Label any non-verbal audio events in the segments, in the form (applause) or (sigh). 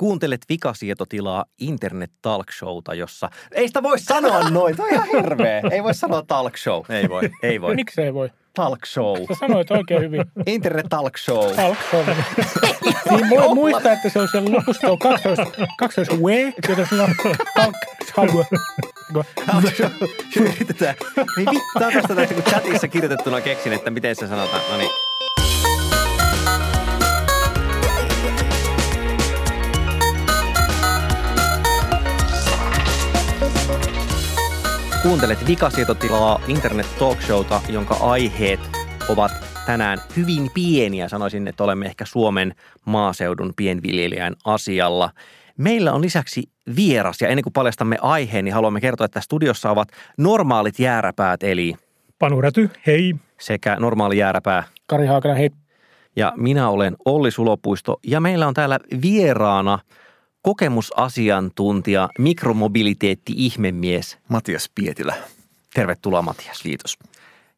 Kuuntelet vikasietotilaa internet talk showta, jossa... Ei sitä voi sanoa noin, toi on ihan hirveä. Ei voi sanoa talk show. Ei voi, ei voi. Miksi ei voi? Talk show. Sä sanoit oikein hyvin. Internet talk show. Talk show. niin voi muistaa, että se on siellä lopussa kaksois, kaksois we, jota sanoo talk show. Talk show. Yritetään. Niin on tästä tästä, kun chatissa kirjoitettuna keksin, että miten se sanotaan. No niin. Kuuntelet vikasietotilaa internet talkshowta, jonka aiheet ovat tänään hyvin pieniä. Sanoisin, että olemme ehkä Suomen maaseudun pienviljelijän asialla. Meillä on lisäksi vieras ja ennen kuin paljastamme aiheen, niin haluamme kertoa, että studiossa ovat normaalit jääräpäät eli Panu Räty, hei. sekä normaali jääräpää Kari Haakana, hei. ja minä olen Olli Sulopuisto ja meillä on täällä vieraana kokemusasiantuntija, mikromobiliteetti-ihmemies. Matias Pietilä. Tervetuloa Matias. Kiitos.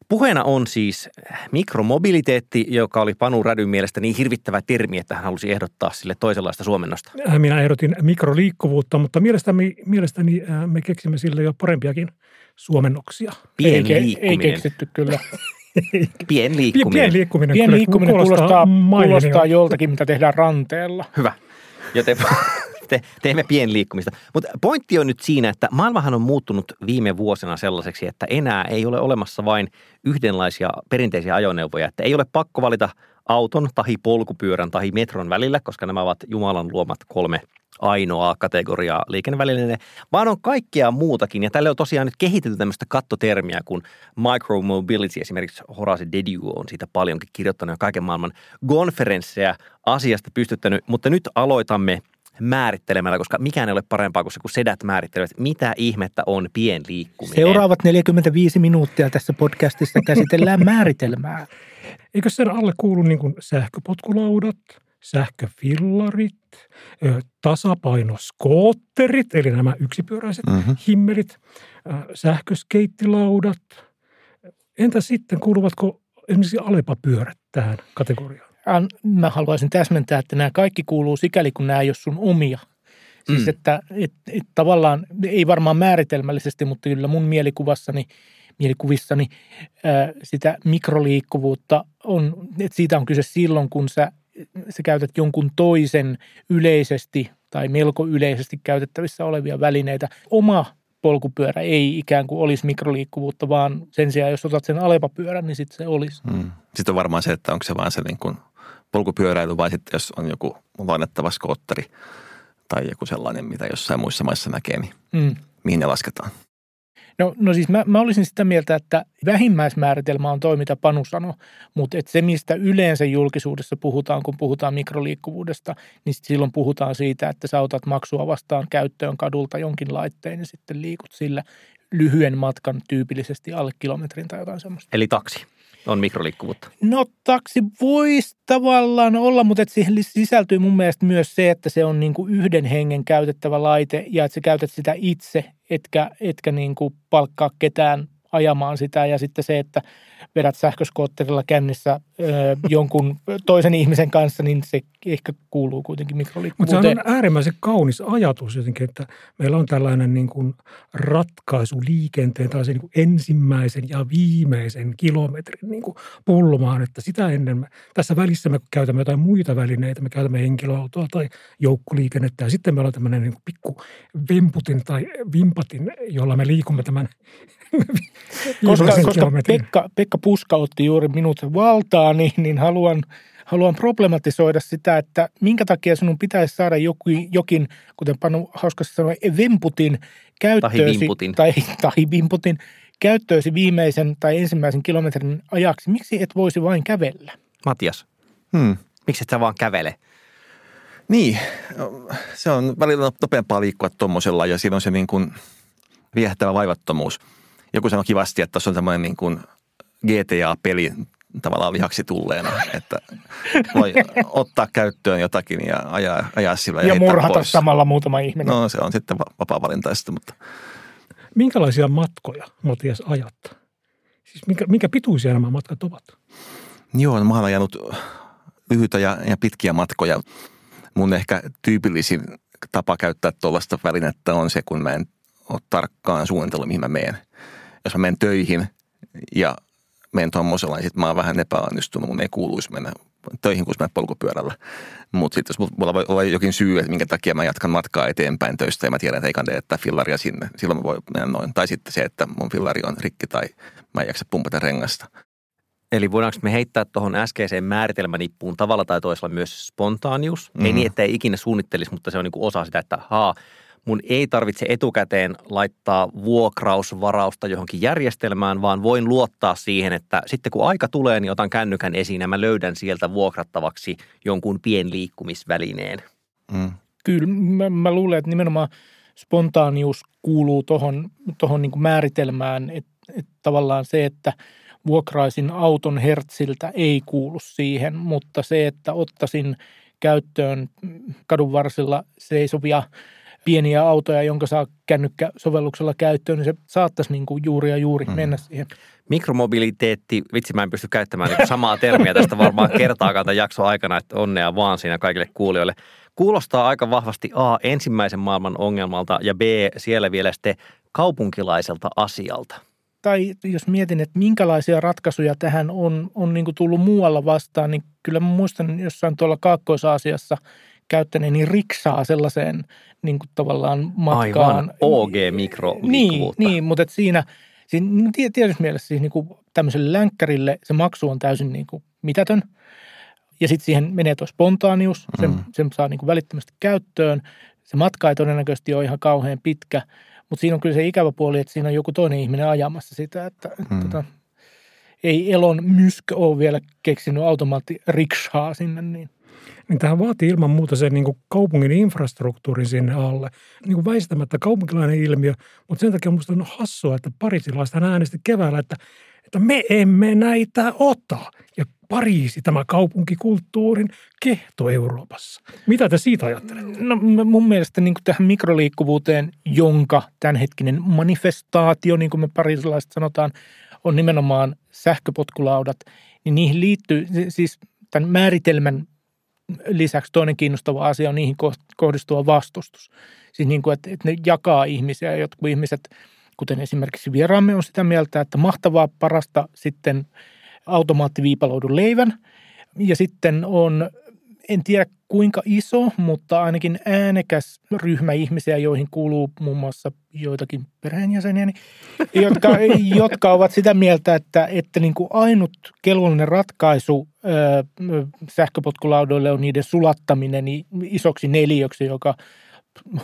Puheena on siis mikromobiliteetti, joka oli Panu Rädyn mielestä niin hirvittävä termi, että hän halusi ehdottaa sille toisenlaista suomennosta. Äh, Minä ehdotin mikroliikkuvuutta, mutta mielestäni, mielestäni äh, me keksimme sille jo parempiakin suomennoksia. Pien ei, ei keksitty kyllä. (laughs) Pien liikkuminen. pien liikkuminen, Pien liikkuminen kuulostaa, mainio. kuulostaa joltakin, mitä tehdään ranteella. Hyvä. Joten (laughs) te, teemme pienliikkumista. Mutta pointti on nyt siinä, että maailmahan on muuttunut viime vuosina sellaiseksi, että enää ei ole olemassa vain yhdenlaisia perinteisiä ajoneuvoja. Että ei ole pakko valita auton, tahi polkupyörän, tahi metron välillä, koska nämä ovat Jumalan luomat kolme ainoaa kategoriaa liikennevälineille, vaan on kaikkea muutakin. Ja tälle on tosiaan nyt kehitetty tämmöistä kattotermiä, kun micromobility, esimerkiksi Horace Dediu on siitä paljonkin kirjoittanut ja kaiken maailman konferensseja asiasta pystyttänyt, mutta nyt aloitamme määrittelemällä, koska mikään ei ole parempaa kuin se, kun sedät määrittelevät, mitä ihmettä on pienliikkuminen. Seuraavat 45 minuuttia tässä podcastissa käsitellään (laughs) määritelmää. Eikö sen alle kuulu niin kuin sähköpotkulaudat, sähköfillarit, tasapainoskootterit, eli nämä yksipyöräiset Mhm. mm-hmm. himmelit, sähköskeittilaudat. Entä sitten kuuluvatko esimerkiksi alepapyörät tähän kategoriaan? An- Mä haluaisin täsmentää, että nämä kaikki kuuluu sikäli, kun nämä ei ole sun omia. Siis Mm. että et, et tavallaan, ei varmaan määritelmällisesti, mutta kyllä mun mielikuvassani, mielikuvissani ää, sitä mikroliikkuvuutta on, että siitä on kyse silloin, kun sä, sä käytät jonkun toisen yleisesti tai melko yleisesti käytettävissä olevia välineitä. Oma polkupyörä ei ikään kuin olisi mikroliikkuvuutta, vaan sen sijaan, jos otat sen alepapyörän, niin sitten se olisi. Mm. Sitten on varmaan se, että onko se vaan se niin kuin polkupyöräily vai sitten jos on joku lainattava skootteri tai joku sellainen, mitä jossain muissa maissa näkee, niin Mm. mihin ne lasketaan. No, no siis mä, mä olisin sitä mieltä, että vähimmäismääritelmä on toi, mitä Panu sanoi, mutta et se, mistä yleensä julkisuudessa puhutaan, kun puhutaan mikroliikkuvuudesta, niin silloin puhutaan siitä, että sä otat maksua vastaan käyttöön kadulta jonkin laitteen ja sitten liikut sillä lyhyen matkan tyypillisesti alle kilometrin tai jotain semmoista. Eli taksi on mikroliikkuvuutta. No taksi voisi tavallaan olla, mutta siihen sisältyy mun mielestä myös se, että se on niin kuin yhden hengen käytettävä laite ja että sä käytät sitä itse, etkä, etkä niin kuin palkkaa ketään ajamaan sitä ja sitten se, että vedät sähköskootterilla kännissä ö, jonkun toisen ihmisen kanssa, niin se ehkä kuuluu kuitenkin Mutta mikroliikkuvuuteen. se on äärimmäisen kaunis ajatus jotenkin, että meillä on tällainen niin kuin ratkaisu liikenteen tai niin kuin ensimmäisen ja viimeisen kilometrin niin kuin pulmaan, että sitä ennen me, tässä välissä me käytämme jotain muita välineitä, me käytämme henkilöautoa tai joukkoliikennettä ja sitten meillä on tämmöinen niin kuin pikku vemputin tai vimpatin, jolla me liikumme tämän koska, viimeisen koska. Pekka, Pekka Puska otti juuri minut valtaan, niin, niin haluan, haluan problematisoida sitä, että minkä takia sinun pitäisi saada jokin, jokin kuten Panu hauskasti sanoi, vemputin käyttöösi, tai, tai vimputin käyttöösi viimeisen tai ensimmäisen kilometrin ajaksi. Miksi et voisi vain kävellä? Matias, Hmm. miksi et sä vaan kävele? Niin, se on välillä nopeampaa liikkua tuommoisella ja siinä on se niin kuin viehättävä vaivattomuus. Joku sanoi kivasti, että tuossa on tämmöinen niin kuin GTA-peli tavallaan lihaksi tulleena, että voi (laughs) ottaa käyttöön jotakin ja ajaa, ajaa sillä ja, Ja murhata pois. samalla muutama ihminen. No se on sitten va- vapaa-valintaista, mutta Minkälaisia matkoja Matias ajat? Siis minkä, minkä pituisia nämä matkat ovat? joo, no mä oon ajanut lyhyitä ja, ja pitkiä matkoja. mun ehkä tyypillisin tapa käyttää tuollaista välinettä on se, kun mä en ole tarkkaan suunnitellut, mihin mä menen. Jos mä menen töihin ja menen tuommoisella, niin sitten mä oon vähän epäonnistunut. Mun ei kuuluisi mennä töihin, kun mä polkupyörällä. Mutta sitten jos mulla voi olla jokin syy, että minkä takia mä jatkan matkaa eteenpäin töistä ja mä tiedän, että ei kannata jättää fillaria sinne, silloin mä voin mennä noin. Tai sitten se, että mun fillari on rikki tai mä en jaksa pumpata rengasta. Eli voidaanko me heittää tuohon äskeiseen määritelmänippuun tavalla tai toisella myös spontaanius? Mm-hmm. Ei Mhm. niin, että ei ikinä suunnittelisi, mutta se on niin kuin osa sitä, että haa, mun ei tarvitse etukäteen laittaa vuokrausvarausta johonkin järjestelmään, vaan voin luottaa siihen, että sitten kun aika tulee, niin otan kännykän esiin ja mä löydän sieltä vuokrattavaksi jonkun pienliikkumisvälineen. Mm. Kyllä, mä, mä luulen, että nimenomaan spontaanius kuuluu tuohon tohon niin määritelmään, että, että tavallaan se, että vuokraisin auton hertsiltä ei kuulu siihen, mutta se, että ottaisin käyttöön kadun varsilla seisovia pieniä autoja, jonka saa kännykkäsovelluksella käyttöön, niin se saattaisi niin kuin juuri ja juuri Mm. mennä siihen. Mikromobiliteetti, vitsi mä en pysty käyttämään niin samaa termiä tästä varmaan kertaakaan tämän jakson aikana, että onnea vaan siinä kaikille kuulijoille. Kuulostaa aika vahvasti A, ensimmäisen maailman ongelmalta ja B, siellä vielä sitten kaupunkilaiselta asialta. tai jos mietin, että minkälaisia ratkaisuja tähän on, on niin kuin tullut muualla vastaan, niin kyllä mä muistan jossain tuolla Kaakkois-Aasiassa käyttäneeni riksaa sellaiseen niin kuin tavallaan matkaan. Aivan, OG-mikroliikkuvuutta. Niin, niin mutta et siinä, siinä no tie- tietyssä mielessä siis niin kuin tämmöiselle länkkärille se maksu on täysin niin kuin mitätön. Ja sitten siihen menee tuo spontaanius, sen, Mm. sen saa niin kuin välittömästi käyttöön. Se matka ei todennäköisesti ole ihan kauhean pitkä, mutta siinä on kyllä se ikävä puoli, että siinä on joku toinen ihminen ajamassa sitä, että Mm. mm. tota, ei Elon Musk ole vielä keksinyt automaattiriksaa sinne, niin niin tähän vaatii ilman muuta sen niin kuin kaupungin infrastruktuurin sinne alle. Niin kuin väistämättä kaupunkilainen ilmiö, mutta sen takia musta on hassua, että parisilaista äänesti keväällä, että, että me emme näitä ota. Ja Pariisi, tämä kaupunkikulttuurin kehto Euroopassa. Mitä te siitä ajattelette? No mun mielestä niin kuin tähän mikroliikkuvuuteen, jonka tämänhetkinen manifestaatio, niin kuin me parisilaiset sanotaan, on nimenomaan sähköpotkulaudat, niin niihin liittyy, si- siis tämän määritelmän lisäksi toinen kiinnostava asia on niihin kohdistuva vastustus. Siis niin kuin, että, että ne jakaa ihmisiä jotkut ihmiset, kuten esimerkiksi vieraamme, on sitä mieltä, että mahtavaa parasta sitten automaattiviipaloidun leivän. Ja sitten on, en tiedä kuinka iso, mutta ainakin äänekäs ryhmä ihmisiä, joihin kuuluu muun muassa joitakin perheenjäseniäni, (laughs) jotka, jotka ovat sitä mieltä, että, että niin kuin ainut kelvollinen ratkaisu ö, sähköpotkulaudoille on niiden sulattaminen isoksi neliöksi, joka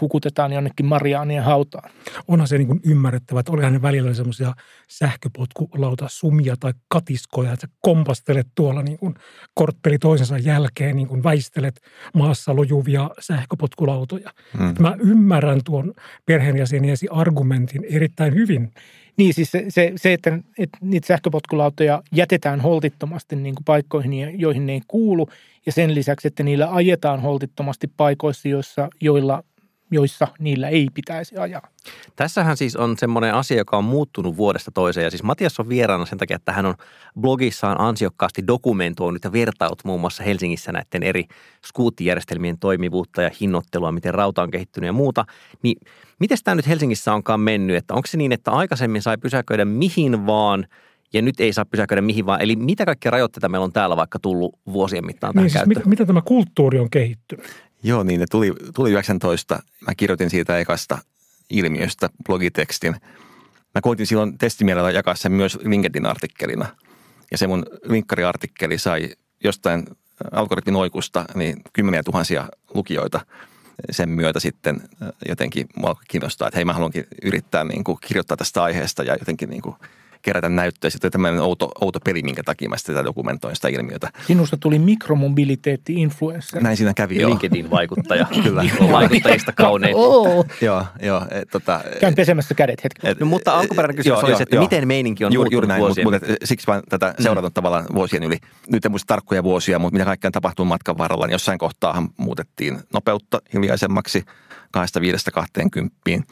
hukutetaan jonnekin Mariaanien hautaan. Onhan se niin kuin ymmärrettävä, että olihan ne välillä semmoisia sähköpotkulauta sumia tai katiskoja, että sä kompastelet tuolla niin kuin kortteli toisensa jälkeen, niin kuin väistelet maassa lojuvia sähköpotkulautoja. Mm. Mä ymmärrän tuon perheenjäseniesi argumentin erittäin hyvin. Niin siis se, se, se että, että niitä sähköpotkulautoja jätetään holtittomasti niin kuin paikkoihin, joihin ne ei kuulu, ja sen lisäksi, että niillä ajetaan holtittomasti paikoissa, joissa, joilla, joissa niillä ei pitäisi ajaa. Tässähän siis on semmoinen asia, joka on muuttunut vuodesta toiseen. Ja siis Matias on vieraana sen takia, että hän on blogissaan ansiokkaasti dokumentoinut ja vertaillut muun muassa Helsingissä näiden eri skuuttijärjestelmien toimivuutta ja hinnoittelua, miten rauta on kehittynyt ja muuta. Niin miten tämä nyt Helsingissä onkaan mennyt? Että onko se niin, että aikaisemmin sai pysäköidä mihin vaan ja nyt ei saa pysäköidä mihin vaan? Eli mitä kaikkia rajoitteita meillä on täällä vaikka tullut vuosien mittaan tähän Niin siis mitä, mitä tämä kulttuuri on kehittynyt? Joo, niin ne tuli, tuli 19. Mä kirjoitin siitä ekasta ilmiöstä blogitekstin. Mä koitin silloin testimielellä jakaa sen myös LinkedIn-artikkelina. Ja se mun linkkariartikkeli sai jostain algoritmin oikusta niin kymmeniä tuhansia lukijoita sen myötä sitten jotenkin mua kiinnostaa, että hei mä haluankin yrittää niin kuin kirjoittaa tästä aiheesta ja jotenkin niin kuin kerätä näyttöä. Sitten tämmöinen outo, outo peli, minkä takia mä tätä dokumentoin sitä ilmiötä. Sinusta tuli mikromobiliteetti-influencer. Näin siinä kävi jo. LinkedIn-vaikuttaja. (laughs) Kyllä. Vaikuttajista kaunein. (laughs) Oh. Joo, joo. Et, tota, Käyn pesemässä kädet hetki. et- No, mutta alkuperäinen kysymys Joo, oli se, että joo. miten meininki on juuri, juuri näin, vuosien mutta, mutta siksi mä tätä seurannut tavallaan vuosien yli. Nyt en muista tarkkoja vuosia, mutta mitä kaikkea tapahtuu matkan varrella, niin jossain kohtaahan muutettiin nopeutta hiljaisemmaksi 25-20.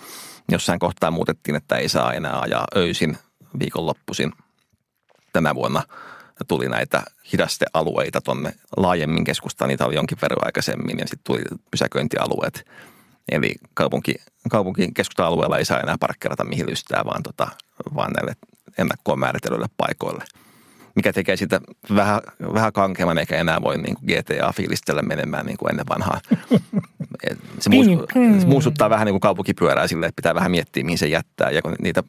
Jossain kohtaa muutettiin, että ei saa enää ajaa öisin viikonloppuisin tänä vuonna. tuli näitä hidastealueita tuonne laajemmin keskustaan. Niitä oli jonkin verran aikaisemmin ja sitten tuli pysäköintialueet. Eli kaupunki, kaupunkin keskusta-alueella ei saa enää parkkeerata mihin lystää, vaan, tota, vaan näille ennakkoon määritellyille paikoille. Mikä tekee sitä vähän, vähän kankeamman, eikä enää voi niin kuin GTA-fiilistellä menemään niin kuin ennen vanhaa. (laughs) se, muist, se muistuttaa vähän niin kuin kaupunkipyörää sille, että pitää vähän miettiä, mihin se jättää. Ja kun niitä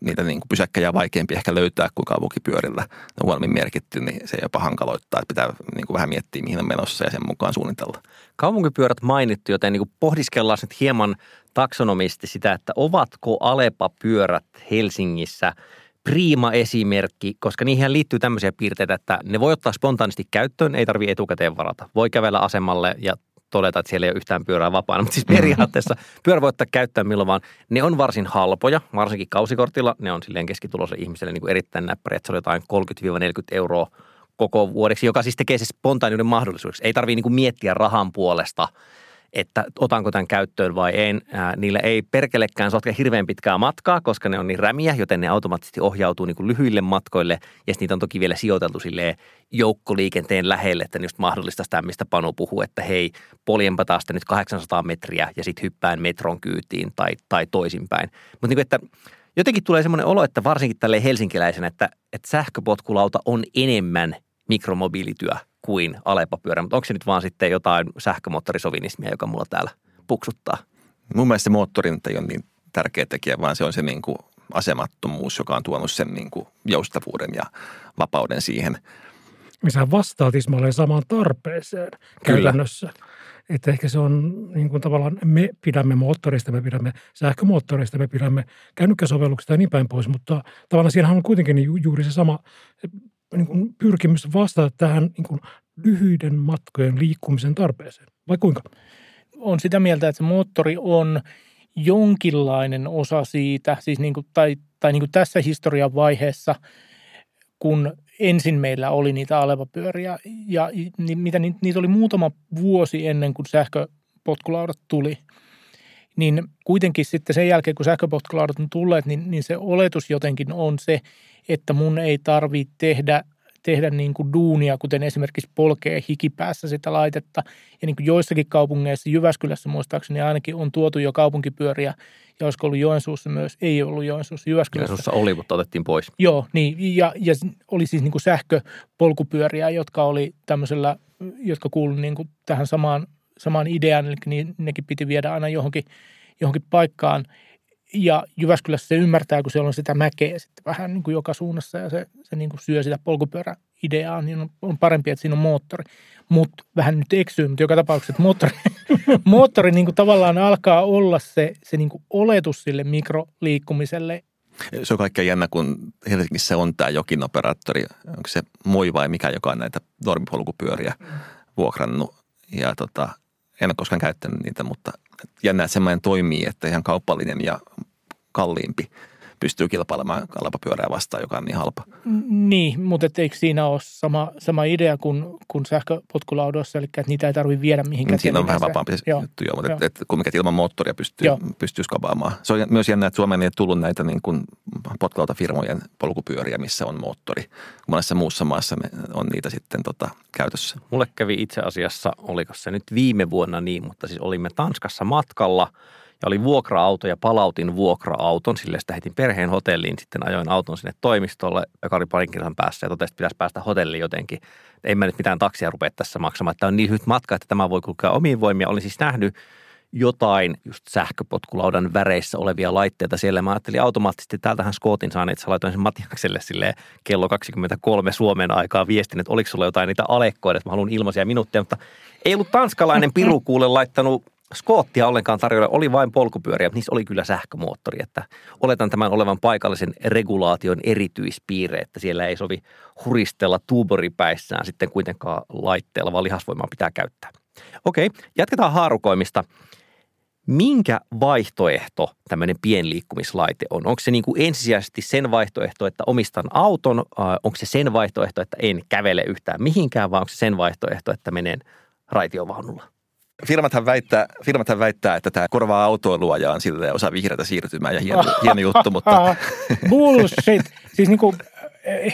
niitä niin kuin pysäkkejä vaikeampi ehkä löytää kuin kaupunkipyörillä. Ne on huonommin merkitty, niin se jopa hankaloittaa. Että pitää niin kuin vähän miettiä, mihin on menossa ja sen mukaan suunnitella. Kaupunkipyörät mainittu, joten niin kuin pohdiskellaan nyt hieman taksonomisti sitä, että ovatko Alepa-pyörät Helsingissä prima esimerkki, koska niihin liittyy tämmöisiä piirteitä, että ne voi ottaa spontaanisti käyttöön, ei tarvitse etukäteen varata. Voi kävellä asemalle ja todeta, että siellä ei ole yhtään pyörää vapaana. Mutta siis periaatteessa pyörä voi ottaa käyttöön milloin vaan. Ne on varsin halpoja, varsinkin kausikortilla. Ne on silleen keskituloisen ihmiselle niin kuin erittäin näppäri, että se on jotain 30-40 euroa koko vuodeksi, joka siis tekee se spontaaniuden mahdollisuudeksi. Ei tarvitse niin miettiä rahan puolesta – että otanko tämän käyttöön vai en. Niillä ei perkelekään sotke hirveän pitkää matkaa, koska ne on niin rämiä, joten ne automaattisesti ohjautuu niin kuin lyhyille matkoille. Ja niitä on toki vielä sijoiteltu joukkoliikenteen lähelle, että just mahdollista sitä, mistä Panu puhuu, että hei, poljenpa taas nyt 800 metriä ja sitten hyppään metron kyytiin tai, tai toisinpäin. Mutta niin kuin, että jotenkin tulee semmoinen olo, että varsinkin tälle helsinkiläisen, että, että sähköpotkulauta on enemmän mikromobiilityö kuin Alepa-pyörä, mutta onko se nyt vaan sitten jotain sähkömoottorisovinismia, joka mulla täällä puksuttaa? Mun mielestä se moottori ei ole niin tärkeä tekijä, vaan se on se niin kuin asemattomuus, joka on tuonut sen niin kuin joustavuuden ja vapauden siihen. Missä vastaa tismalleen samaan tarpeeseen Kyllä. käytännössä. Että ehkä se on niin kuin tavallaan, me pidämme moottorista, me pidämme sähkömoottorista, me pidämme kännykkäsovelluksista ja niin päin pois, mutta tavallaan siinähän on kuitenkin juuri se sama niin kuin pyrkimys vastata tähän niin kuin lyhyiden matkojen liikkumisen tarpeeseen, vai kuinka? On sitä mieltä, että se moottori on jonkinlainen osa siitä, siis niin kuin, tai, tai niin kuin tässä historian vaiheessa, kun ensin meillä oli niitä alevapyöriä, ja mitä, niitä oli muutama vuosi ennen kuin sähköpotkulaudat tuli, niin kuitenkin sitten sen jälkeen, kun sähköpotkulaudat on tulleet, niin, niin se oletus jotenkin on se, että mun ei tarvitse tehdä, tehdä niin kuin duunia, kuten esimerkiksi polkee hikipäässä sitä laitetta. Ja niin kuin joissakin kaupungeissa, Jyväskylässä muistaakseni ainakin on tuotu jo kaupunkipyöriä, ja olisiko ollut Joensuussa myös, ei ollut Joensuussa, Jyväskylässä. Joensuussa oli, mutta otettiin pois. Joo, niin, ja, ja oli siis niin kuin sähköpolkupyöriä, jotka oli tämmöisellä, jotka kuuluivat niin kuin tähän samaan, samaan ideaan, eli niin, nekin piti viedä aina johonkin, johonkin paikkaan – ja Jyväskylässä se ymmärtää, kun siellä on sitä mäkeä sitten vähän niin kuin joka suunnassa ja se, se niin kuin syö sitä polkupyöräideaa, niin on, on parempi, että siinä on moottori. Mutta vähän nyt eksyy, mutta joka tapauksessa, että moottori, (laughs) moottori niin kuin tavallaan alkaa olla se, se niin kuin oletus sille mikroliikkumiselle. Se on kaikkein jännä, kun Helsingissä on tämä jokin operaattori, onko se Moi vai mikä, joka on näitä normipolkupyöriä vuokrannut. Ja tota, en ole koskaan käyttänyt niitä, mutta jännä, että semmoinen toimii, että ihan kaupallinen ja kalliimpi pystyy kilpailemaan kalpapyörää vastaan, joka on niin halpa. Niin, mutta eikö siinä ole sama, sama idea kuin, kuin sähköpotkulaudoissa, eli että niitä ei tarvitse viedä mihinkään. Siinä on vähän vapaampi se joo, juttu, joo, mutta joo. Et, et, kumminkin ilman moottoria pystyy, pystyy skabaamaan. Se on myös jännä, että Suomeen ei tullut näitä niin kuin potkulautafirmojen polkupyöriä, missä on moottori. Monessa muussa maassa on niitä sitten tota, käytössä. Mulle kävi itse asiassa, oliko se nyt viime vuonna niin, mutta siis olimme Tanskassa matkalla – ja oli vuokra-auto ja palautin vuokra-auton, sille sitä heitin perheen hotelliin, sitten ajoin auton sinne toimistolle, joka oli parin kilsan päässä ja totesin, että pitäisi päästä hotelliin jotenkin. En mä nyt mitään taksia rupea tässä maksamaan, että on niin lyhyt matka, että tämä voi kulkea omiin voimia. Olin siis nähnyt jotain just sähköpotkulaudan väreissä olevia laitteita siellä. Mä ajattelin automaattisesti, että täältähän Scottin saan, että laitoin sen Matiakselle sille kello 23 Suomen aikaa viestin, että oliko sulla jotain niitä alekkoja, että mä haluan ilmaisia minuutteja, mutta ei ollut tanskalainen (laughs) piru kuule laittanut Skoottia ollenkaan tarjolla, oli vain polkupyöriä, niissä oli kyllä sähkömoottori, että oletan tämän olevan paikallisen regulaation erityispiirre, että siellä ei sovi huristella tuuboripäissään sitten kuitenkaan laitteella, vaan lihasvoimaa pitää käyttää. Okei, jatketaan haarukoimista. Minkä vaihtoehto tämmöinen pienliikkumislaite on? Onko se niin kuin ensisijaisesti sen vaihtoehto, että omistan auton? Onko se sen vaihtoehto, että en kävele yhtään mihinkään, vai onko se sen vaihtoehto, että menen raitiovaunulla? Firmathan väittää, firmathan väittää, että tämä korvaa autoilua ja on silleen osa vihreätä siirtymää ja hieno, (laughs) hieno juttu, mutta... (laughs) Bullshit! Siis niin kuin,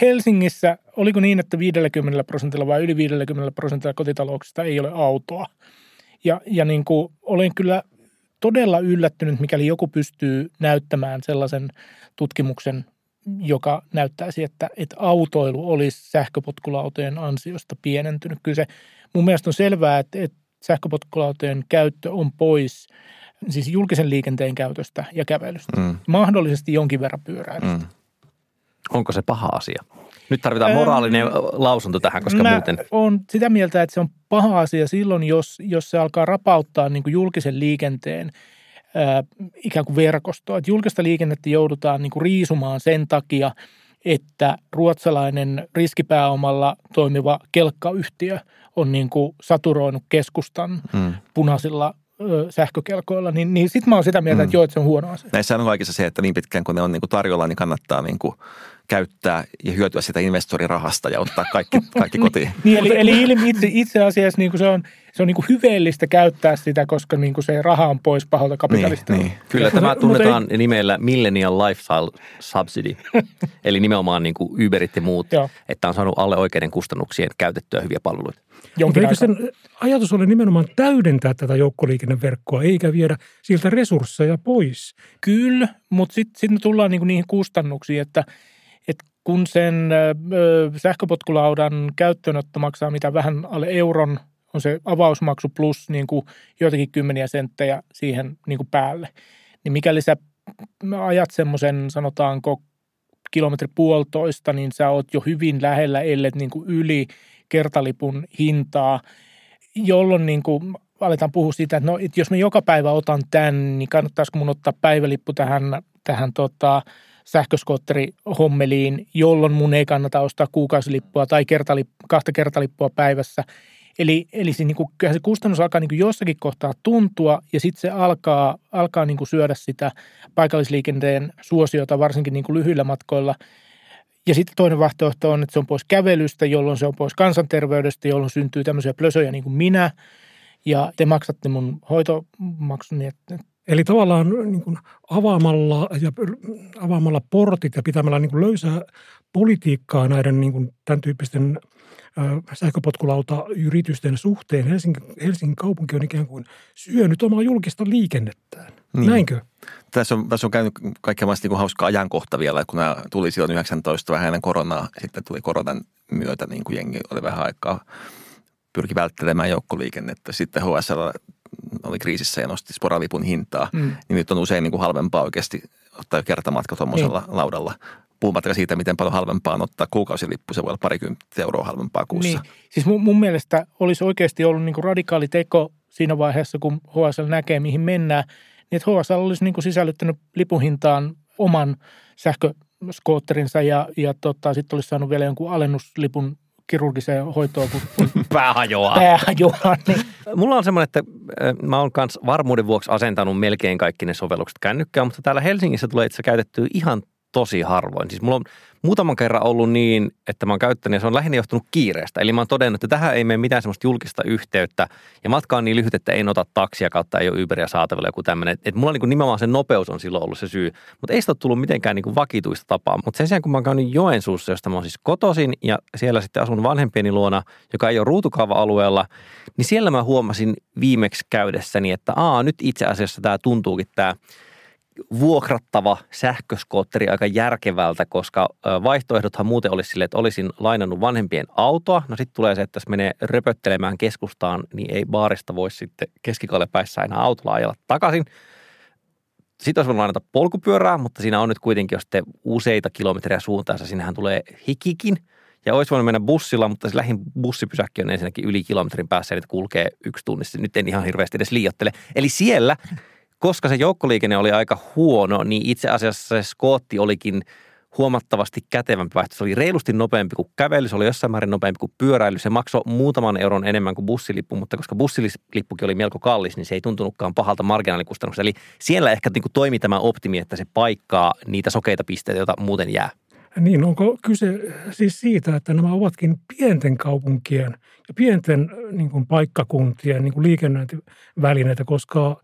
Helsingissä, oliko niin, että 50 prosentilla vai yli 50 prosentilla kotitalouksista ei ole autoa? Ja, ja niin kuin, olen kyllä todella yllättynyt, mikäli joku pystyy näyttämään sellaisen tutkimuksen, joka näyttäisi, että, että autoilu olisi sähköpotkulautojen ansiosta pienentynyt. Kyllä se mun mielestä on selvää, että, että sähköpotkulautojen käyttö on pois siis julkisen liikenteen käytöstä ja kävelystä. Mm. Mahdollisesti jonkin verran pyöräilystä. Mm. Onko se paha asia? Nyt tarvitaan moraalinen öö, lausunto tähän, koska mä muuten... on sitä mieltä, että se on paha asia silloin, jos, jos se alkaa rapauttaa niin kuin julkisen liikenteen ää, ikään kuin verkostoa. Että julkista liikennettä joudutaan niin kuin riisumaan sen takia, että ruotsalainen riskipääomalla toimiva kelkkayhtiö on niin kuin saturoinut keskustan hmm. punaisilla sähkökelkoilla, niin, niin sitten mä oon sitä mieltä, mm. että joo, että se on huono asia. Näissä on kaikissa se, että niin pitkään kun ne on niin kuin tarjolla, niin kannattaa niin kuin käyttää ja hyötyä sitä investorirahasta ja ottaa kaikki, (laughs) kaikki kotiin. niin, eli, eli itse, itse asiassa niin kuin se on, se on niin kuin hyveellistä käyttää sitä, koska niin kuin se raha on pois pahalta kapitalista. Niin, niin. Kyllä tämä tunnetaan ei... nimellä Millennial Lifestyle Subsidy, (laughs) eli nimenomaan niin kuin Uberit ja muut, Joo. että on saanut alle oikeiden kustannuksien käytettyä hyviä palveluita. Jonkin Eikö sen ajatus ole nimenomaan täydentää tätä joukkoliikenneverkkoa, eikä viedä siltä resursseja pois? Kyllä, mutta sitten sit me tullaan niinku niihin kustannuksiin, että – että kun sen sähköpotkulaudan käyttöönotto maksaa mitä vähän alle euron, on se avausmaksu plus niin kuin joitakin kymmeniä senttejä siihen niin kuin päälle, niin mikäli sä ajat semmoisen sanotaanko kilometri puolitoista, niin sä oot jo hyvin lähellä, ellet niin yli kertalipun hintaa, jolloin niin kuin aletaan puhua siitä, että no, että jos mä joka päivä otan tämän, niin kannattaisiko mun ottaa päivälippu tähän, tähän tota, sähköskootteri-hommeliin, jolloin mun ei kannata ostaa kuukausilippua tai kertalip, kahta kertalippua päivässä. Eli, eli se, niin kuin, se kustannus alkaa niin kuin jossakin kohtaa tuntua ja sitten se alkaa, alkaa niin kuin syödä sitä paikallisliikenteen suosiota varsinkin niin kuin lyhyillä matkoilla. Ja sitten toinen vaihtoehto on, että se on pois kävelystä, jolloin se on pois kansanterveydestä, jolloin syntyy tämmöisiä plösöjä niin kuin minä. Ja te maksatte mun hoitomaksuni, että Eli tavallaan niin kuin avaamalla, ja, avaamalla portit ja pitämällä niin kuin löysää politiikkaa näiden niin kuin tämän tyyppisten sähköpotkulauta-yritysten suhteen Helsingin, Helsingin kaupunki on ikään kuin syönyt omaa julkista liikennettään. Niin. Näinkö? Tässä on, tässä on käynyt kaikkea niin hauska ajankohta vielä, kun nämä tuli silloin 19 vähän ennen koronaa, sitten tuli koronan myötä, niin kuin jengi oli vähän aikaa pyrki välttelemään joukkoliikennettä. Sitten HSL oli kriisissä ja nosti sporalipun hintaa, mm. niin nyt on usein niin kuin halvempaa oikeasti ottaa kertamatka tuommoisella niin. laudalla. Puhumatta siitä, miten paljon halvempaa on ottaa kuukausilippu, se voi olla parikymmentä euroa halvempaa kuussa. Niin. Siis mun, mun mielestä olisi oikeasti ollut niin kuin radikaali teko siinä vaiheessa, kun HSL näkee, mihin mennään, niin että HSL olisi niin kuin sisällyttänyt lipuhintaan oman sähköskootterinsa ja, ja tota, sitten olisi saanut vielä jonkun alennuslipun kirurgiseen hoitoon, kun (laughs) pää hajoaa. Pää hajoaa niin. Mulla on semmoinen, että mä oon kanssa varmuuden vuoksi asentanut melkein kaikki ne sovellukset kännykkään, mutta täällä Helsingissä tulee itse käytettyä ihan tosi harvoin. Siis mulla on muutaman kerran ollut niin, että mä oon käyttänyt ja se on lähinnä johtunut kiireestä. Eli mä oon todennut, että tähän ei mene mitään semmoista julkista yhteyttä ja matka on niin lyhyt, että ei ota taksia kautta, ei ole Uberia saatavilla joku tämmöinen. Että mulla on niin nimenomaan se nopeus on silloin ollut se syy. Mutta ei sitä ole tullut mitenkään niin vakituista tapaa. Mutta sen sijaan, kun mä oon käynyt Joensuussa, josta mä oon siis kotoisin ja siellä sitten asun vanhempieni luona, joka ei ole ruutukaava-alueella, niin siellä mä huomasin viimeksi käydessäni, että aa, nyt itse asiassa tämä tuntuukin tämä vuokrattava sähköskootteri aika järkevältä, koska vaihtoehdothan muuten olisi sille, että olisin lainannut vanhempien autoa. No sitten tulee se, että jos menee röpöttelemään keskustaan, niin ei baarista voi sitten keskikalepäissä enää autolla ajella takaisin. Sitten olisi voinut lainata polkupyörää, mutta siinä on nyt kuitenkin jo sitten useita kilometriä suuntaansa. Sinnehän tulee hikikin. Ja olisi voinut mennä bussilla, mutta se lähin bussipysäkki on ensinnäkin yli kilometrin päässä, että kulkee yksi tunnissa. Nyt en ihan hirveästi edes liiottele. Eli siellä koska se joukkoliikenne oli aika huono, niin itse asiassa se skootti olikin huomattavasti kätevämpi vaihtoehto. Se oli reilusti nopeampi kuin kävely, se oli jossain määrin nopeampi kuin pyöräily. Se maksoi muutaman euron enemmän kuin bussilippu, mutta koska bussilippukin oli melko kallis, niin se ei tuntunutkaan pahalta marginaalikustannukselta. Eli siellä ehkä niin kuin toimi tämä optimi, että se paikkaa niitä sokeita pisteitä, joita muuten jää. Niin, onko kyse siis siitä, että nämä ovatkin pienten kaupunkien ja pienten niin kuin paikkakuntien niin kuin liikennöintivälineitä, koska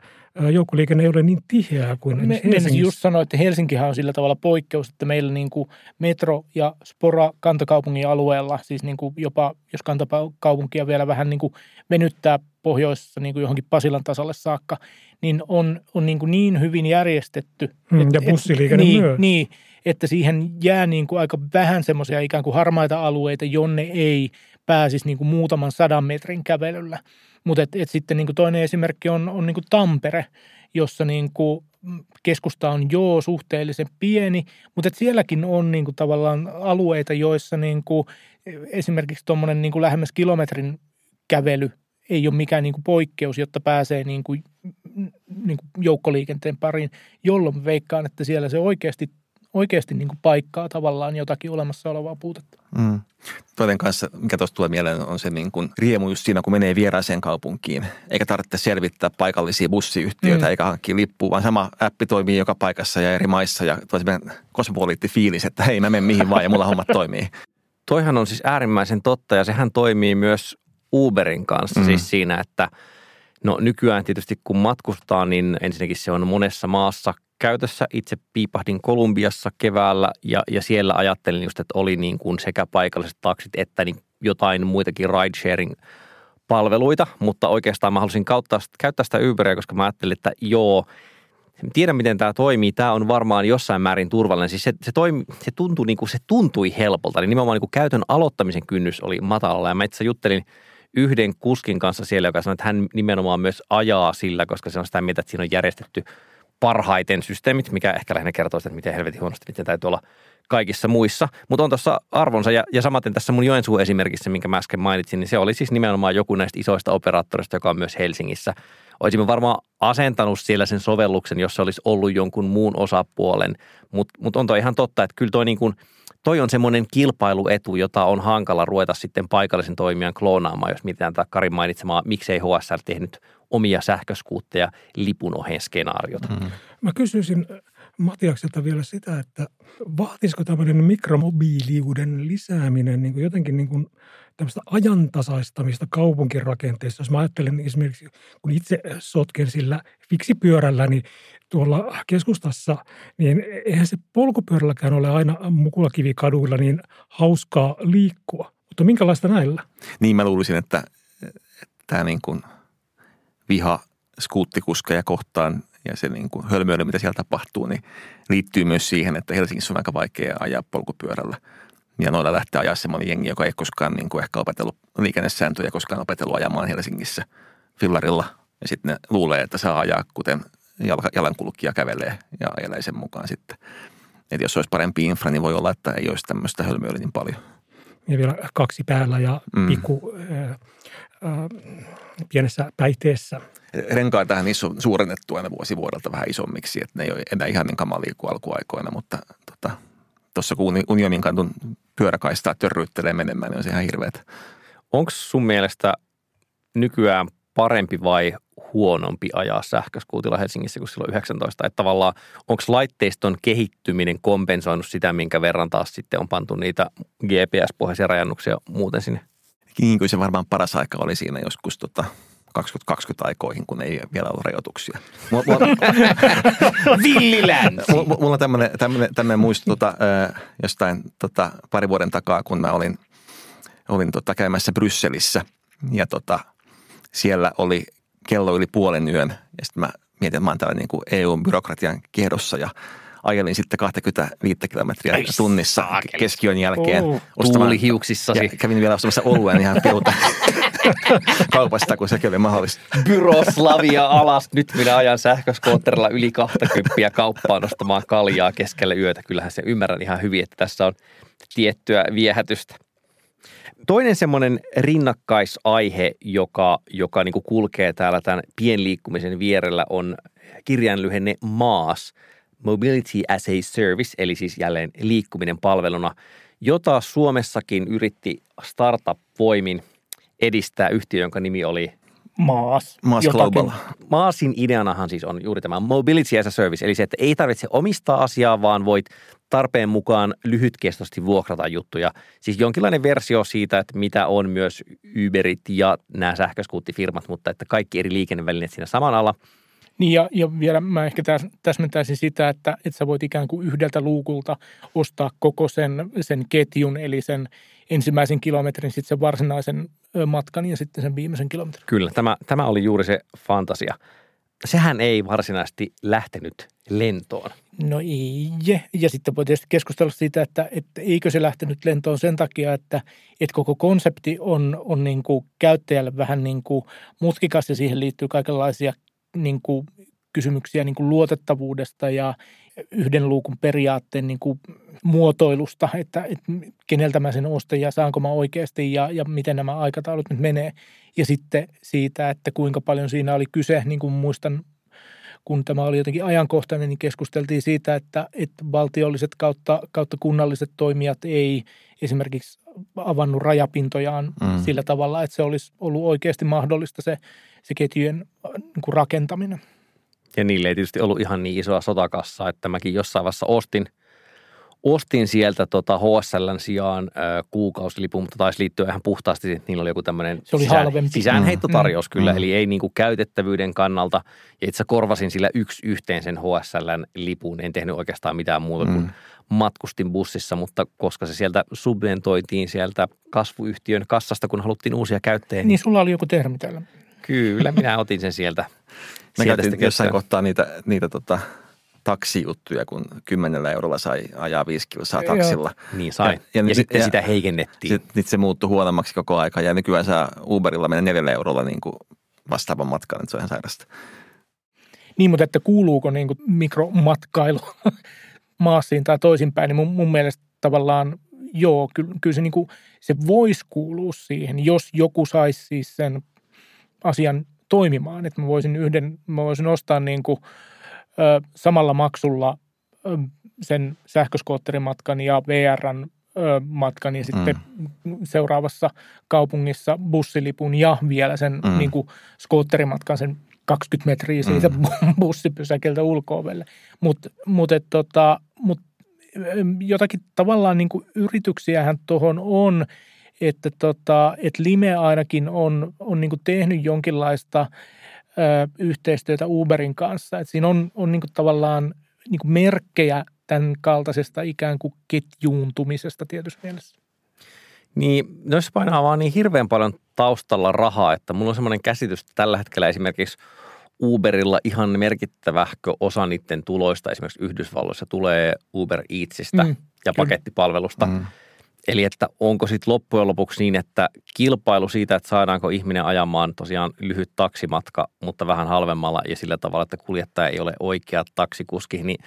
joukkoliikenne ei ole niin tiheää kuin Me, me Helsingissä. just sanoin, että Helsinkihän on sillä tavalla poikkeus, että meillä niin kuin metro ja spora kantakaupungin alueella, siis niin kuin jopa jos kantakaupunkia vielä vähän niin kuin venyttää pohjoisessa niin kuin johonkin Pasilan tasolle saakka, niin on, on niin, kuin niin hyvin järjestetty. Mm, ja bussiliikenne niin, myös. Niin, että siihen jää niin kuin aika vähän semmoisia ikään kuin harmaita alueita, jonne ei pääsisi niin kuin muutaman sadan metrin kävelyllä. Mutta et, et sitten niin kuin toinen esimerkki on, on niin kuin Tampere, jossa niin kuin keskusta on joo suhteellisen pieni, mutta et sielläkin on niin kuin tavallaan alueita, joissa niin kuin esimerkiksi tuommoinen niin kuin lähemmäs kilometrin kävely ei ole mikään niin kuin poikkeus, jotta pääsee niin kuin, niin kuin joukkoliikenteen pariin, jolloin veikkaan, että siellä se oikeasti, oikeasti niin kuin paikkaa tavallaan jotakin olemassa olevaa puutetta. Mm. Toinen kanssa, mikä tuosta tulee mieleen, on se niin kuin riemu just siinä, kun menee vieraaseen kaupunkiin. Eikä tarvitse selvittää paikallisia bussiyhtiöitä, mm. eikä hankkia lippua, vaan sama appi toimii joka paikassa ja eri maissa. Ja toisen kosmopoliitti fiilis, että hei, mä menen mihin vaan ja mulla hommat (laughs) toimii. Toihan on siis äärimmäisen totta ja sehän toimii myös Uberin kanssa mm. siis siinä, että no nykyään tietysti kun matkustaa, niin ensinnäkin se on monessa maassa käytössä. Itse piipahdin Kolumbiassa keväällä ja, ja siellä ajattelin just, että oli niin kuin sekä paikalliset taksit että niin jotain muitakin ride-sharing palveluita, mutta oikeastaan mä halusin kauttaa, käyttää sitä Uberia, koska mä ajattelin, että joo, tiedän miten tämä toimii, tämä on varmaan jossain määrin turvallinen. Siis se, se, toimi, se, tuntui, niin kuin, se tuntui helpolta, niin nimenomaan niin kuin käytön aloittamisen kynnys oli matalalla ja mä itse juttelin yhden kuskin kanssa siellä, joka sanoi, että hän nimenomaan myös ajaa sillä, koska se on sitä mieltä, että siinä on järjestetty parhaiten systeemit, mikä ehkä lähinnä kertoo sitä, että miten helvetin huonosti miten täytyy olla kaikissa muissa. Mutta on tuossa arvonsa ja, ja samaten tässä mun Joensuun esimerkissä, minkä mä äsken mainitsin, niin se oli siis nimenomaan joku näistä isoista operaattoreista, joka on myös Helsingissä. Olisimme varmaan asentanut siellä sen sovelluksen, jos se olisi ollut jonkun muun osapuolen, mutta mut on toi ihan totta, että kyllä toi niin kuin, toi on semmoinen kilpailuetu, jota on hankala ruveta sitten paikallisen toimijan kloonaamaan, jos mietitään tätä Karin mainitsemaa, miksei HSL tehnyt omia sähköskuutteja lipun oheen skenaariota. Mm. Mä kysyisin Matiakselta vielä sitä, että vaatisiko tämmöinen mikromobiiliuden lisääminen niin kuin jotenkin niin kuin tämmöistä ajantasaistamista kaupunkirakenteessa. Jos mä ajattelen esimerkiksi, kun itse sotken sillä fiksipyörällä, niin tuolla keskustassa, niin eihän se polkupyörälläkään ole aina mukulakivikaduilla niin hauskaa liikkua. Mutta minkälaista näillä? Niin mä luulisin, että, että tämä niin kuin viha skuuttikuskeja kohtaan ja se niin kuin hölmöily, mitä siellä tapahtuu, niin liittyy myös siihen, että Helsingissä on aika vaikea ajaa polkupyörällä. Ja noilla lähtee ajaa semmoinen jengi, joka ei koskaan niin kuin ehkä opetellut liikennesääntöjä, koskaan opetellut ajamaan Helsingissä fillarilla. Ja sitten ne luulee, että saa ajaa, kuten jalankulkija kävelee ja ajelee sen mukaan sitten. Että jos olisi parempi infra, niin voi olla, että ei olisi tämmöistä hölmöilyä niin paljon. Ja vielä kaksi päällä ja mm. pikku äh, äh, pienessä päihteessä. Renkaitahan niissä on suurennettu aina vuosi vuodelta vähän isommiksi, että ne ei ole enää ihan niin kamalia kuin alkuaikoina, mutta tota, tuossa kun unionin kantun pyöräkaistaa törryyttelee menemään, niin on se ihan hirveätä. Onko sun mielestä nykyään parempi vai huonompi ajaa sähköskuutilla Helsingissä kuin silloin 19? Että tavallaan onko laitteiston kehittyminen kompensoinut sitä, minkä verran taas sitten on pantu niitä GPS-pohjaisia rajannuksia muuten sinne? Niin kuin se varmaan paras aika oli siinä joskus tota 2020 aikoihin, kun ei vielä ollut rajoituksia. (laughs) Villilänsi! Mulla on tämmöinen, tämmöinen, tämmöinen muisto tota, jostain tota, pari vuoden takaa, kun mä olin, olin tota, käymässä Brysselissä ja tota, siellä oli kello yli puolen yön ja sitten mä mietin, että mä oon täällä niin kuin EU-byrokratian kehdossa ja ajelin sitten 25 kilometriä Ai tunnissa saakeli. keskiön jälkeen. Oh, Tuulihiuksissasi. Ja kävin vielä ostamassa oluen ihan piuta (laughs) kaupasta, kun sekin oli mahdollista. Byroslavia alas. Nyt minä ajan sähköskootterilla yli 20 kauppaan ostamaan kaljaa keskellä yötä. Kyllähän se ymmärrän ihan hyvin, että tässä on tiettyä viehätystä. Toinen semmoinen rinnakkaisaihe, joka, joka niin kuin kulkee täällä tämän pienliikkumisen vierellä, on kirjainlyhenne MAAS, Mobility as a Service, eli siis jälleen liikkuminen palveluna, jota Suomessakin yritti startup-voimin edistää yhtiö, jonka nimi oli Maas. Maas Global. Maasin ideanahan siis on juuri tämä Mobility as a Service, eli se, että ei tarvitse omistaa asiaa, vaan voit tarpeen mukaan lyhytkestoisesti vuokrata juttuja. Siis jonkinlainen versio siitä, että mitä on myös Uberit ja nämä sähköskuuttifirmat, mutta että kaikki eri liikennevälineet siinä saman alla. Niin ja, ja vielä mä ehkä täs, täsmentäisin sitä, että, että sä voit ikään kuin yhdeltä luukulta ostaa koko sen, sen ketjun, eli sen ensimmäisen kilometrin, sitten sen varsinaisen matkan ja sitten sen viimeisen kilometrin. Kyllä, tämä, tämä oli juuri se fantasia. Sehän ei varsinaisesti lähtenyt lentoon. No ei. Ja sitten voi tietysti keskustella siitä, että, että eikö se lähtenyt lentoon sen takia, että, että koko konsepti on, on niin kuin käyttäjälle vähän niin kuin mutkikas ja siihen liittyy kaikenlaisia niin kuin kysymyksiä niin kuin luotettavuudesta ja yhden luukun periaatteen niin kuin muotoilusta, että, että keneltä mä sen ostan ja saanko mä oikeasti ja, ja miten nämä aikataulut nyt menee. Ja sitten siitä, että kuinka paljon siinä oli kyse, niin kuin muistan kun tämä oli jotenkin ajankohtainen, niin keskusteltiin siitä, että, että valtiolliset kautta, kautta kunnalliset toimijat ei esimerkiksi avannut rajapintojaan mm. sillä tavalla, että se olisi ollut oikeasti mahdollista se, se ketjujen niin kuin rakentaminen. Ja niille ei tietysti ollut ihan niin isoa sotakassaa, että mäkin jossain vaiheessa ostin – ostin sieltä tota HSLn sijaan äh, kuukausilipun, mutta taisi liittyä ihan puhtaasti, että niillä oli joku tämmöinen Se oli sisään, sisäänheittotarjous mm. kyllä, Mm. eli ei niin kuin käytettävyyden kannalta. Ja itse korvasin sillä yksi yhteen sen HSLn lipun, en tehnyt oikeastaan mitään muuta kuin Mm. matkustin bussissa, mutta koska se sieltä subventoitiin sieltä kasvuyhtiön kassasta, kun haluttiin uusia käyttäjiä, niin, Niin sulla oli joku termi täällä. kyllä minä otin sen sieltä. Me sieltä käytiin jossain kohtaa niitä, niitä tota, taksijuttuja, kun kymmenellä eurolla sai ajaa viisi kilsaa Joo. taksilla. Niin sai. Ja, Ja- ja, ja- sitten ja- sitä heikennettiin. Sitten sit se muuttui huonommaksi koko aika ja nykyään saa Uberilla mennä neljällä eurolla niin kuin vastaavan matkan, että se on ihan sairasta. Niin, mutta että kuuluuko niin kuin mikromatkailu (laughs) maassiin tai toisinpäin, niin mun, mun mielestä tavallaan joo, kyllä, kyllä se, niin kuin, se voisi kuulua siihen, jos joku saisi siis sen asian toimimaan, että mä voisin yhden, mä voisin ostaa niin kuin, samalla maksulla sen sähköskootterimatkan ja VRn matkan ja sitten mm. seuraavassa kaupungissa bussilipun ja vielä sen Mm. mm. niin kuin skootterimatkan sen 20 metriä siitä mm. (laughs) bussipysäkiltä ulko-ovelle. Mutta mut, et tota, mut, jotakin tavallaan niin kuin yrityksiähän tuohon on, että tota, et Lime ainakin on, on niin kuin tehnyt jonkinlaista yhteistyötä Uberin kanssa. Et siinä on, on niin kuin tavallaan niin kuin merkkejä tämän kaltaisesta ikään kuin ketjuuntumisesta tietyssä mielessä. Niin, noissa painaa vaan niin hirveän paljon taustalla rahaa, että mulla on semmoinen käsitys, että tällä hetkellä esimerkiksi Uberilla ihan merkittävähkö osa niiden tuloista esimerkiksi Yhdysvalloissa tulee Uber Eatsistä Mm, mm, ja kyllä. pakettipalvelusta. Mm. Eli että onko sitten loppujen lopuksi niin, että kilpailu siitä, että saadaanko ihminen ajamaan tosiaan lyhyt taksimatka, mutta vähän halvemmalla ja sillä tavalla, että kuljettaja ei ole oikea taksikuski, niin,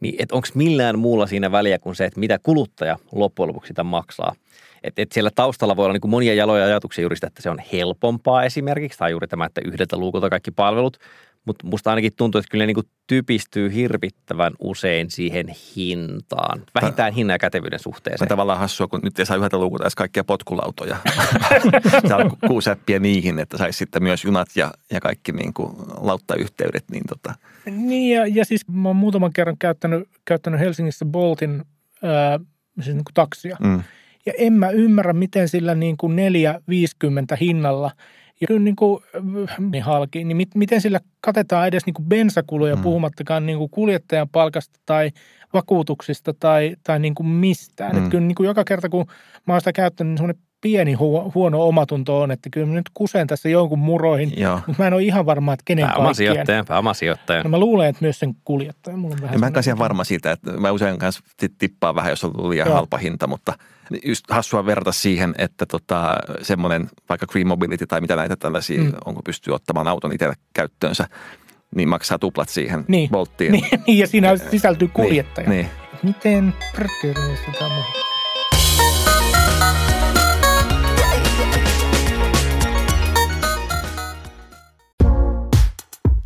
niin että onko millään muulla siinä väliä kuin se, että mitä kuluttaja loppujen lopuksi sitä maksaa. Että et siellä taustalla voi olla niin monia jaloja ajatuksia juuri sitä, että se on helpompaa esimerkiksi, tai juuri tämä, että yhdeltä luukulta kaikki palvelut, mutta musta ainakin tuntuu, että kyllä niin kuin typistyy hirvittävän usein siihen hintaan, vähintään hinnan ja kätevyyden Se suhteeseen. on tavallaan hassua, kun nyt ei saa yhdeltä luukulta edes kaikkia potkulautoja. (laughs) Täällä on kuusi äppiä niihin, että saisi sitten myös junat ja, ja kaikki niin kuin lauttayhteydet. Niin tota, Niin ja, ja siis mä oon muutaman kerran käyttänyt, käyttänyt Helsingissä Boltin ää, siis niin kuin taksia. mm. Ja en mä ymmärrä, miten sillä niin kuin 4,50 hinnalla ja kyllä niin kuin, niin halki, niin mit, miten sillä katetaan edes niin kuin bensakuluja, Mm. puhumattakaan niin kuin kuljettajan palkasta tai vakuutuksista tai, tai niin kuin mistään. Mm. Mm. kyllä niin kuin joka kerta, kun mä oon sitä käyttänyt, niin semmoinen pieni hu- huono omatunto on, että kyllä mä nyt kusen tässä jonkun muroihin, Joo. mutta mä en ole ihan varma, että kenen kaikkien. Pääomasijoittajan, pääomasijoittajan. No mä luulen, että myös sen kuljettajan. Mulla on vähän mä en ihan varma siitä, että mä usein kanssa tippaan vähän, jos on liian Joo. halpa hinta, mutta just hassua verrata siihen, että tota, semmoinen vaikka Green Mobility tai mitä näitä tällaisia, mm. Onko pystyy ottamaan auton itselle käyttöönsä, niin maksaa tuplat siihen Niin. Bolttiin. Niin, (laughs) niin, ja siinä sisältyy kuljettaja. Niin, Miten perkele sitä on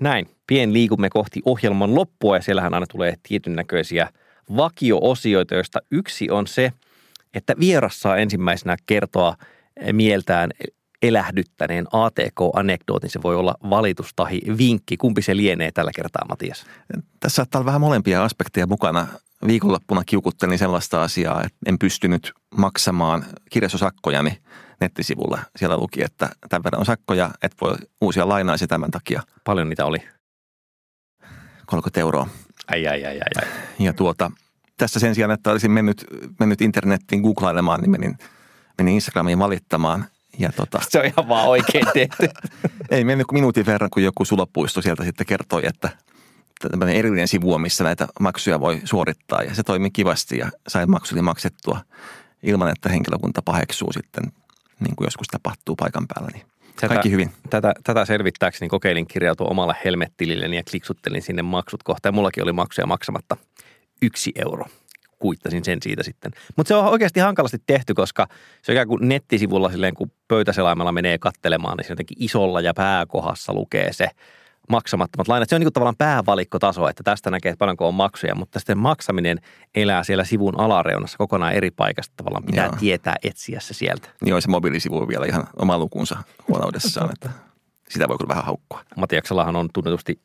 Näin. Pien liikumme kohti ohjelman loppua ja siellähän aina tulee tietyn näköisiä vakio-osioita, joista yksi on se, että vieras saa ensimmäisenä kertoa mieltään elähdyttäneen ATK-anekdootin. Se voi olla valitus tai vinkki. Kumpi se lienee tällä kertaa, Matias? Tässä saattaa olla vähän molempia aspekteja mukana. Viikonloppuna kiukuttelin sellaista asiaa, että en pystynyt maksamaan kirjastosakkoja, nettisivulla siellä luki, että tämän verran on sakkoja, että voi uusia lainaisi tämän takia. Paljon niitä oli? 30 euroa. Ai, ai, ai, ai, ai. Ja tuota, tässä sen sijaan, että olisin mennyt, mennyt internettiin googlailemaan, niin menin, menin Instagramiin valittamaan. Ja tota, Se on ihan vaan oikein tehty. (laughs) ei mennyt kuin minuutin verran, kun joku sulopuisto sieltä sitten kertoi, että tämmöinen erillinen sivu, missä näitä maksuja voi suorittaa. Ja se toimi kivasti ja sain maksuni maksettua ilman, että henkilökunta paheksuu sitten, niin kuin joskus tapahtuu paikan päällä. Niin Tätä, kaikki hyvin. Tätä, tätä selvittääkseni kokeilin kirjautua omalle helmettililleni ja kliksuttelin sinne maksut kohta. Ja mullakin oli maksuja maksamatta yksi euro. Kuittasin sen siitä sitten. Mutta se on oikeasti hankalasti tehty, koska se on ikään kuin nettisivulla silleen, kun pöytäselaimella menee kattelemaan, niin se jotenkin isolla ja pääkohassa lukee se maksamattomat lainat. Se on niin tavallaan päävalikkotaso, että tästä näkee, että paljonko on maksuja, mutta sitten maksaminen elää siellä sivun alareunassa kokonaan eri paikasta. Tavallaan pitää Joo. tietää etsiä se sieltä. On se mobiilisivu on vielä ihan oma lukunsa huonoudessaan, että sitä voi kyllä vähän haukkua. Matiaksellahan on tunnetusti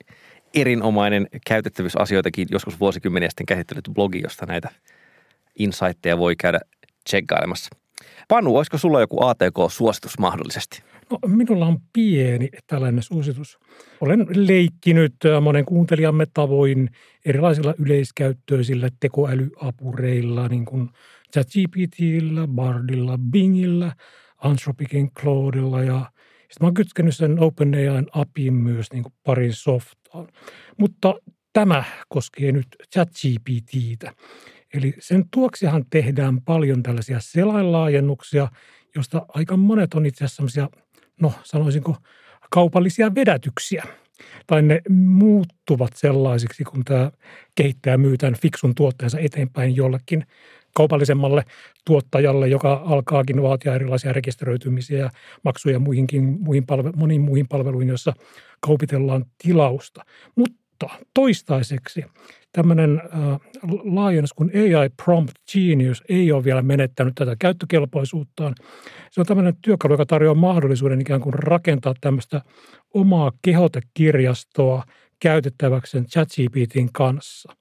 erinomainen käytettävyysasioitakin joskus vuosikymmeniä sitten käsittelyt blogi, josta näitä insightteja voi käydä tsekkailemassa. Panu, olisiko sulla joku ATK-suositus mahdollisesti? No, minulla on pieni tällainen suositus. Olen leikkinyt äh, monen kuuntelijamme tavoin erilaisilla yleiskäyttöisillä tekoälyapureilla, niin kuin ChatGPTillä, Bardilla, Bingillä, Anthropicin Claudella ja sitten mä oon kytkenyt sen OpenAIn APIin myös niin kuin parin softaan. Mutta tämä koskee nyt ChatGPTtä. Eli sen tuoksihan tehdään paljon tällaisia selainlaajennuksia, josta aika monet on itse asiassa no sanoisinko, kaupallisia vedätyksiä. Tai ne muuttuvat sellaisiksi, kun tämä kehittäjä myy tämän fiksun tuotteensa eteenpäin jollekin kaupallisemmalle tuottajalle, joka alkaakin vaatia erilaisia rekisteröitymisiä ja maksuja muihinkin, muihin palve, moniin muihin palveluihin, joissa kaupitellaan tilausta. Mutta toistaiseksi tämmöinen laajennus kuin AI Prompt Genius ei ole vielä menettänyt tätä käyttökelpoisuuttaan. Se on tämmöinen työkalu, joka tarjoaa mahdollisuuden ikään kuin rakentaa tämmöistä omaa kehotekirjastoa käytettäväksi sen ChatGPTin kanssa.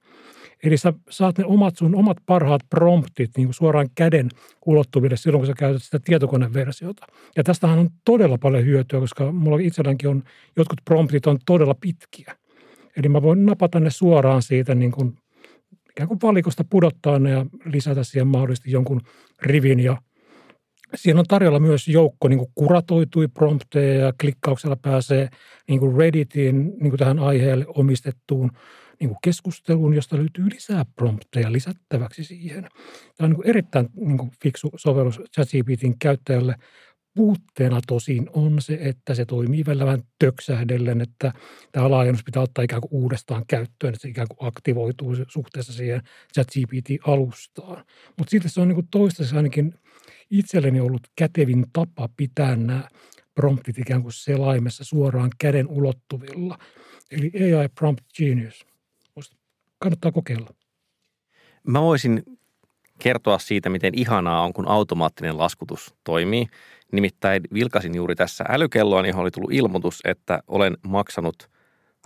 Eli sä saat ne omat sun omat parhaat promptit niin kuin suoraan käden ulottuville silloin, kun sä käytät sitä tietokoneversiota. Ja tästähän on todella paljon hyötyä, koska mulla itselläänkin on, jotkut promptit on todella pitkiä. Eli mä voin napata ne suoraan siitä niin kuin, ikään kuin valikosta pudottaa ne ja lisätä siihen mahdollisesti jonkun rivin. Ja siinä on tarjolla myös joukko niin kuin kuratoitui prompteja ja klikkauksella pääsee niin kuin Redditiin niin kuin tähän aiheelle omistettuun niin kuin keskusteluun, josta löytyy lisää prompteja lisättäväksi siihen. Tämä on niin kuin erittäin niin kuin fiksu sovellus ChatGPTin käyttäjälle. Puutteena tosin on se, että se toimii välillä vähän töksähdellen, että tämä laajennus pitää ottaa ikään kuin uudestaan käyttöön, että se ikään kuin aktivoituu suhteessa siihen ChatGPT-alustaan. Mutta silti se on niin toistaiseksi ainakin itselleni ollut kätevin tapa pitää nämä promptit ikään kuin selaimessa suoraan käden ulottuvilla. Eli AI Prompt Genius. Kannattaa kokeilla. Mä voisin kertoa siitä, miten ihanaa on, kun automaattinen laskutus toimii. Nimittäin vilkasin juuri tässä älykelloa, johon oli tullut ilmoitus, että olen maksanut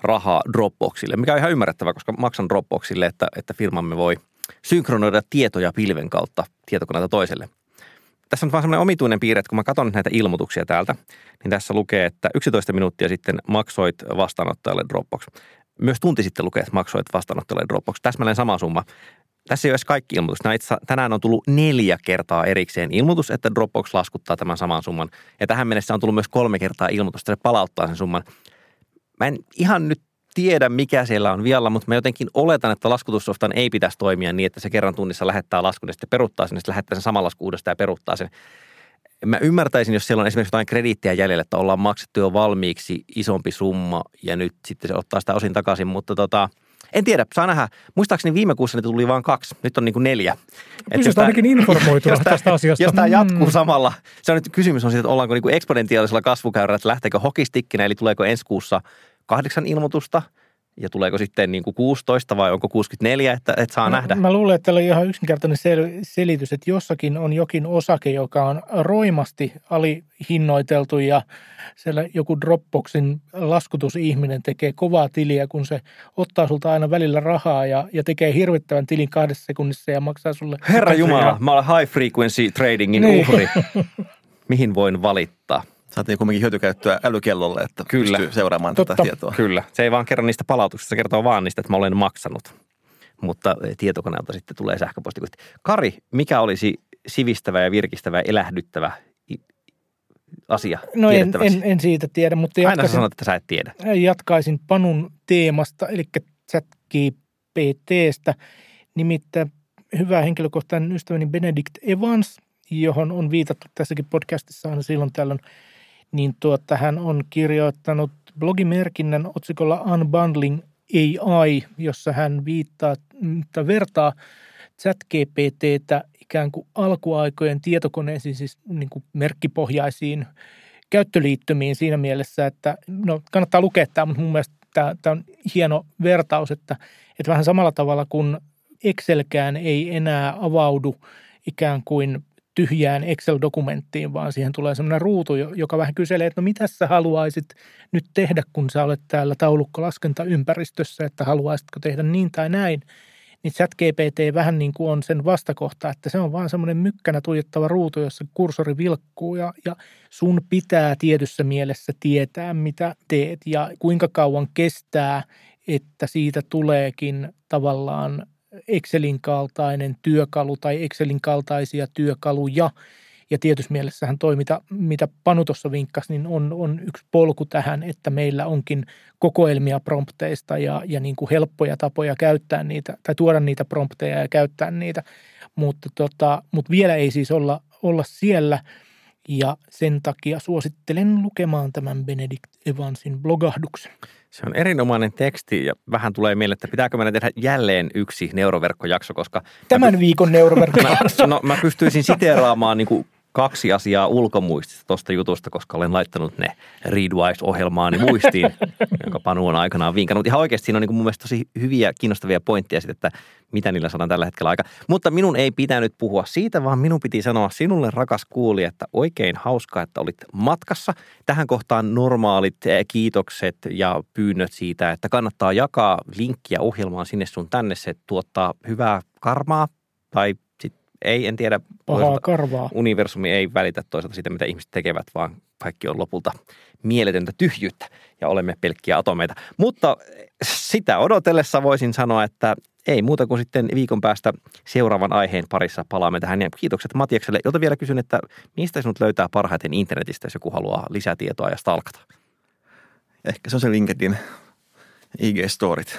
rahaa Dropboxille, mikä on ihan ymmärrettävää, koska maksan Dropboxille, että, että firmamme voi synkronoida tietoja pilven kautta tietokoneelta toiselle. Tässä on vaan semmoinen omituinen piirre, että kun mä katson näitä ilmoituksia täältä, niin tässä lukee, että 11 minuuttia sitten maksoit vastaanottajalle Dropbox. Myös tunti sitten lukee, että maksoit vastaanottajalle Dropbox. Täsmälleen sama summa. Tässä ei ole kaikki ilmoitukset. Nämä itse, tänään on tullut neljä kertaa erikseen ilmoitus, että Dropbox laskuttaa tämän saman summan. Ja tähän mennessä on tullut myös kolme kertaa ilmoitus, että se palauttaa sen summan. Mä en ihan nyt tiedä, mikä siellä on vielä, mutta mä jotenkin oletan, että laskutussoftan ei pitäisi toimia niin, että se kerran tunnissa lähettää laskun ja sitten peruuttaa sen, ja sitten lähettää sen saman lasku uudestaan ja peruuttaa sen. Mä ymmärtäisin, jos siellä on esimerkiksi jotain krediittiä jäljellä, että ollaan maksettu jo valmiiksi isompi summa ja nyt sitten se ottaa sitä osin takaisin, mutta tota, en tiedä, saa nähdä. Muistaakseni viime kuussa niitä tuli vain kaksi, nyt on niin kuin neljä. Pysyt jos ainakin informoituna (laughs) jos tästä asiasta. Jos tämä Mm. jatkuu samalla, se on nyt kysymys on siitä, että ollaanko niin kuin eksponentiaalisella kasvukäyrällä, että lähteekö hokistikkinä, eli tuleeko ensi kuussa kahdeksan ilmoitusta – ja tuleeko sitten niin kuin 16 vai onko 64, että, että saa mä, nähdä? Mä luulen, että täällä on ihan yksinkertainen sel- selitys, että jossakin on jokin osake, joka on roimasti alihinnoiteltu ja siellä joku Dropboxin laskutusihminen tekee kovaa tiliä, kun se ottaa sulta aina välillä rahaa ja, ja tekee hirvittävän tilin kahdessa sekunnissa ja maksaa sulle. Herra Jumala, mä olen high frequency tradingin niin. uhri. (laughs) Mihin voin valittaa? Saatiin kuitenkin hyötykäyttöä älykellolle, että Kyllä. pystyy seuraamaan Totta. tätä tietoa. Kyllä. Se ei vaan kerro niistä palautuksista, se kertoo vaan niistä, että mä olen maksanut. Mutta eh, tietokoneelta sitten tulee sähköpostikusti. Kari, mikä olisi sivistävä ja virkistävä ja elähdyttävä asia No en, en, en, siitä tiedä, mutta jatkaisin, Aina sä sanot, että sä et tiedä. Jatkaisin Panun teemasta, eli ChatGPTstä. Nimittäin hyvä henkilökohtainen ystäväni Benedict Evans, johon on viitattu tässäkin podcastissa aina silloin tällöin – niin tuota, hän on kirjoittanut blogimerkinnän otsikolla Unbundling AI, jossa hän viittaa tai vertaa ChatGPTtä ikään kuin alkuaikojen tietokoneisiin, siis niin kuin merkkipohjaisiin käyttöliittymiin siinä mielessä, että no kannattaa lukea tämä, mutta mun mielestä tämä, tämä on hieno vertaus, että, että vähän samalla tavalla kuin Excelkään ei enää avaudu ikään kuin tyhjään Excel-dokumenttiin, vaan siihen tulee sellainen ruutu, joka vähän kyselee, että no mitä sä haluaisit nyt tehdä, kun sä olet täällä taulukkolaskentaympäristössä, että haluaisitko tehdä niin tai näin. Niin ChatGPT vähän niin kuin on sen vastakohta, että se on vaan semmoinen mykkänä tuijottava ruutu, jossa kursori vilkkuu ja, ja sun pitää tietyssä mielessä tietää, mitä teet ja kuinka kauan kestää, että siitä tuleekin tavallaan Excelin kaltainen työkalu tai Excelin kaltaisia työkaluja. Ja tietyssä mielessähän toi, mitä, mitä Panu tuossa vinkkasi, niin on, on yksi polku tähän, että meillä onkin kokoelmia prompteista ja, ja niin kuin helppoja tapoja käyttää niitä tai tuoda niitä prompteja ja käyttää niitä. Mutta, tota, mutta vielä ei siis olla, olla siellä ja sen takia suosittelen lukemaan tämän Benedict Evansin blogahduksen. Se on erinomainen teksti ja vähän tulee mieleen, että pitääkö meidän tehdä jälleen yksi neuroverkkojakso, koska... Tämän mä, viikon neuroverkkojakso. (laughs) no, mä pystyisin siteeraamaan niin kuin kaksi asiaa ulkomuistista tuosta jutusta, koska olen laittanut ne Readwise-ohjelmaani muistiin, (laughs) jonka Panu on aikanaan vinkannut. Ihan oikeasti siinä on niin mun mielestä tosi hyviä, kiinnostavia pointteja siitä, että mitä niillä saadaan tällä hetkellä aika. Mutta minun ei pitänyt puhua siitä, vaan minun piti sanoa sinulle, rakas kuuli, että oikein hauskaa, että olit matkassa. Tähän kohtaan normaalit eh, kiitokset ja pyynnöt siitä, että kannattaa jakaa linkkiä ohjelmaan sinne sun tänne. Se tuottaa hyvää karmaa tai ei, en tiedä. Pahaa karvaa. Universumi ei välitä toisaalta siitä, mitä ihmiset tekevät, vaan kaikki on lopulta mieletöntä tyhjyyttä ja olemme pelkkiä atomeita. Mutta sitä odotellessa voisin sanoa, että ei muuta kuin sitten viikon päästä seuraavan aiheen parissa palaamme tähän. Ja kiitokset Matiakselle, jota vielä kysyn, että mistä sinut löytää parhaiten internetistä, jos joku haluaa lisätietoa ja stalkata? Ehkä se on se LinkedIn IG-storit.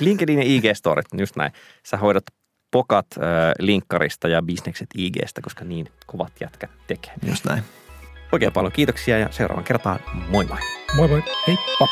LinkedIn ja IG-storit, just näin. Sä hoidat pokat äh, linkkarista ja bisnekset IGstä, koska niin kovat jätkät tekee. Just näin. Oikein paljon kiitoksia ja seuraavan kertaan moi moi. Moi moi. Heippa.